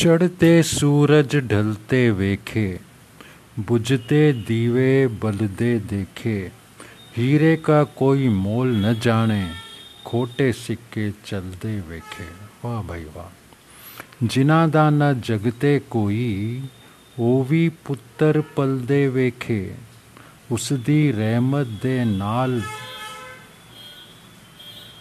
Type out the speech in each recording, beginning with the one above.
चढ़ते सूरज ढलते वेखे, बुझते दीवे बलदे देखे। हीरे का कोई मोल न जाने, खोटे सिक्के चलते वेखे। वाह भाई वाह। जिनादा न जगते कोई वो भी पुत्र पलदे वेखे। उस दी रहमत दे नाल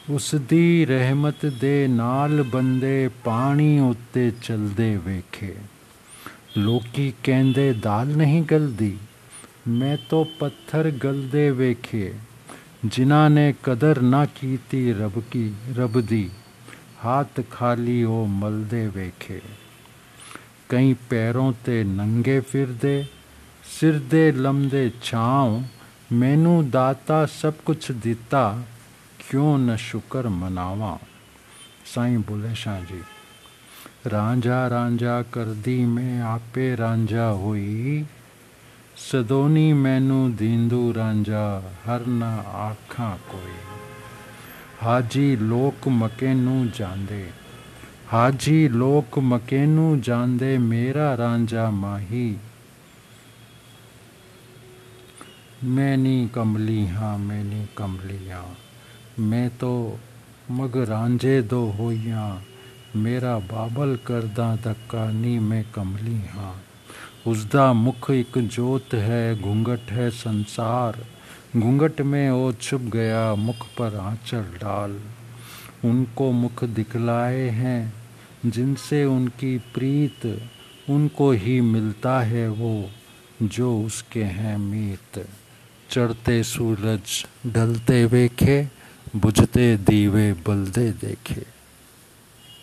ਉਸ ਦੀ ਰਹਿਮਤ ਦੇ ਨਾਲ ਬੰਦੇ ਪਾਣੀ ਉੱਤੇ ਚਲਦੇ ਵੇਖੇ। ਲੋਕੀ ਕਹਿੰਦੇ, ਦਾਲ ਨਹੀਂ ਗਲਦੀ, ਮੈਂ ਤੋਂ ਪੱਥਰ ਗਲਦੇ ਵੇਖੇ। ਜਿਨ੍ਹਾਂ ਨੇ ਕਦਰ ਨਾ ਕੀਤੀ ਰੱਬ ਕੀ, ਰੱਬ ਦੀ, ਹੱਥ ਖਾਲੀ ਉਹ ਮਲਦੇ ਵੇਖੇ। ਕਈ ਪੈਰੋਂ ਤੇ ਨੰਗੇ ਫਿਰਦੇ, ਸਿਰ ਦੇ ਲੰਮਦੇ ਛਾਉ, ਮੈਨੂੰ ਦਾਤਾ ਸਭ ਕੁਝ ਦਿੱਤਾ ਕਿਉਂ ਨ ਸ਼ੁਕਰ ਮਨਾਵਾਂ? ਸਾਈਂ ਬੁੱਲੇ ਸ਼ਾਹ ਜੀ, ਰਾਂਝਾ ਰਾਂਝਾ ਕਰਦੀ ਮੈਂ ਆਪੇ ਰਾਂਝਾ ਹੋਈ। ਸਦੋਨੀ ਮੈਨੂੰ ਦੀਂਦੂ ਰਾਂਝਾ, ਹਰ ਨਾ ਆਖਾਂ ਕੋਈ। ਹਾਜੀ ਲੋਕ ਮਕੇ ਨੂੰ ਜਾਂਦੇ, ਹਾਜੀ ਲੋਕ ਮਕੇ ਨੂੰ ਜਾਂਦੇ, ਮੇਰਾ ਰਾਂਝਾ ਮਾਹੀ। ਮੈਂ ਨੀ ਕਮਲੀ ਹਾਂ, ਮੈਂ ਨੀ ਕਮਲੀ ਹਾਂ ਮੈਂ ਤੋ ਮਗ ਰਾਂਝੇ ਦੋ ਹੋਈਆਂ ਮੇਰਾ ਬਾਬਲ ਕਰਦਾ ਧੱਕਾ ਨੀ ਮੈਂ ਕਮਲੀ ਹਾਂ ਉਸ ਦਾ ਮੁਖ ਇੱਕ ਜੋਤ ਹੈ ਘੁੰਗਟ ਹੈ ਸੰਸਾਰ घूंघट में वो छुप गया मुख पर आंचल डाल उनको मुख दिखलाए हैं जिनसे उनकी प्रीत उनको ही मिलता है वो जो उसके हैं मीत चढ़ते सूरज ढलते वेखे बुझते दीवे बलदे देखे।